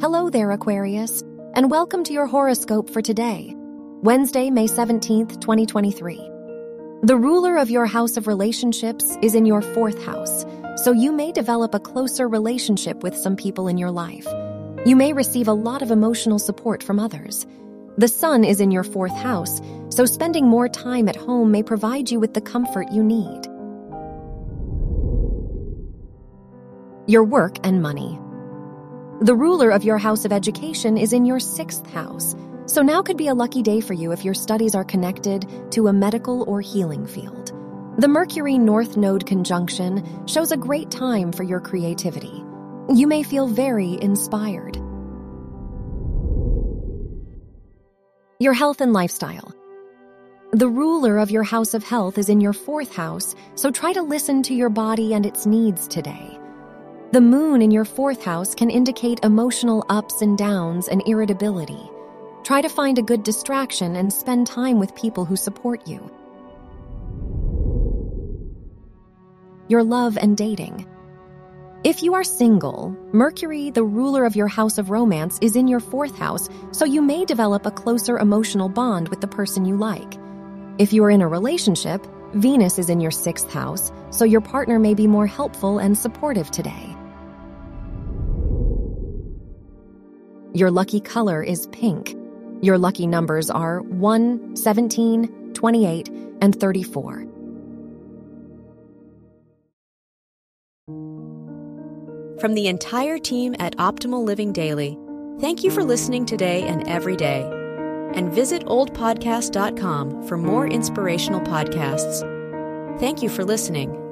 Hello there, Aquarius, and welcome to your horoscope for today, Wednesday, May 17th, 2023. The ruler of your house of relationships is in your fourth house, so you may develop a closer relationship with some people in your life. You may receive a lot of emotional support from others. The sun is in your fourth house, so spending more time at home may provide you with the comfort you need. Your work and money. The ruler of your house of education is in your sixth house, so now could be a lucky day for you if your studies are connected to a medical or healing field. The Mercury North Node conjunction shows a great time for your creativity. You may feel very inspired. Your health and lifestyle. The ruler of your house of health is in your fourth house, so try to listen to your body and its needs today. The moon in your fourth house can indicate emotional ups and downs and irritability. Try to find a good distraction and spend time with people who support you. Your love and dating. If you are single, Mercury, the ruler of your house of romance, is in your fourth house, so you may develop a closer emotional bond with the person you like. If you are in a relationship, Venus is in your sixth house, so your partner may be more helpful and supportive today. Your lucky color is pink. Your lucky numbers are 1, 17, 28, and 34. From the entire team at Optimal Living Daily, thank you for listening today and every day. And visit oldpodcast.com for more inspirational podcasts. Thank you for listening.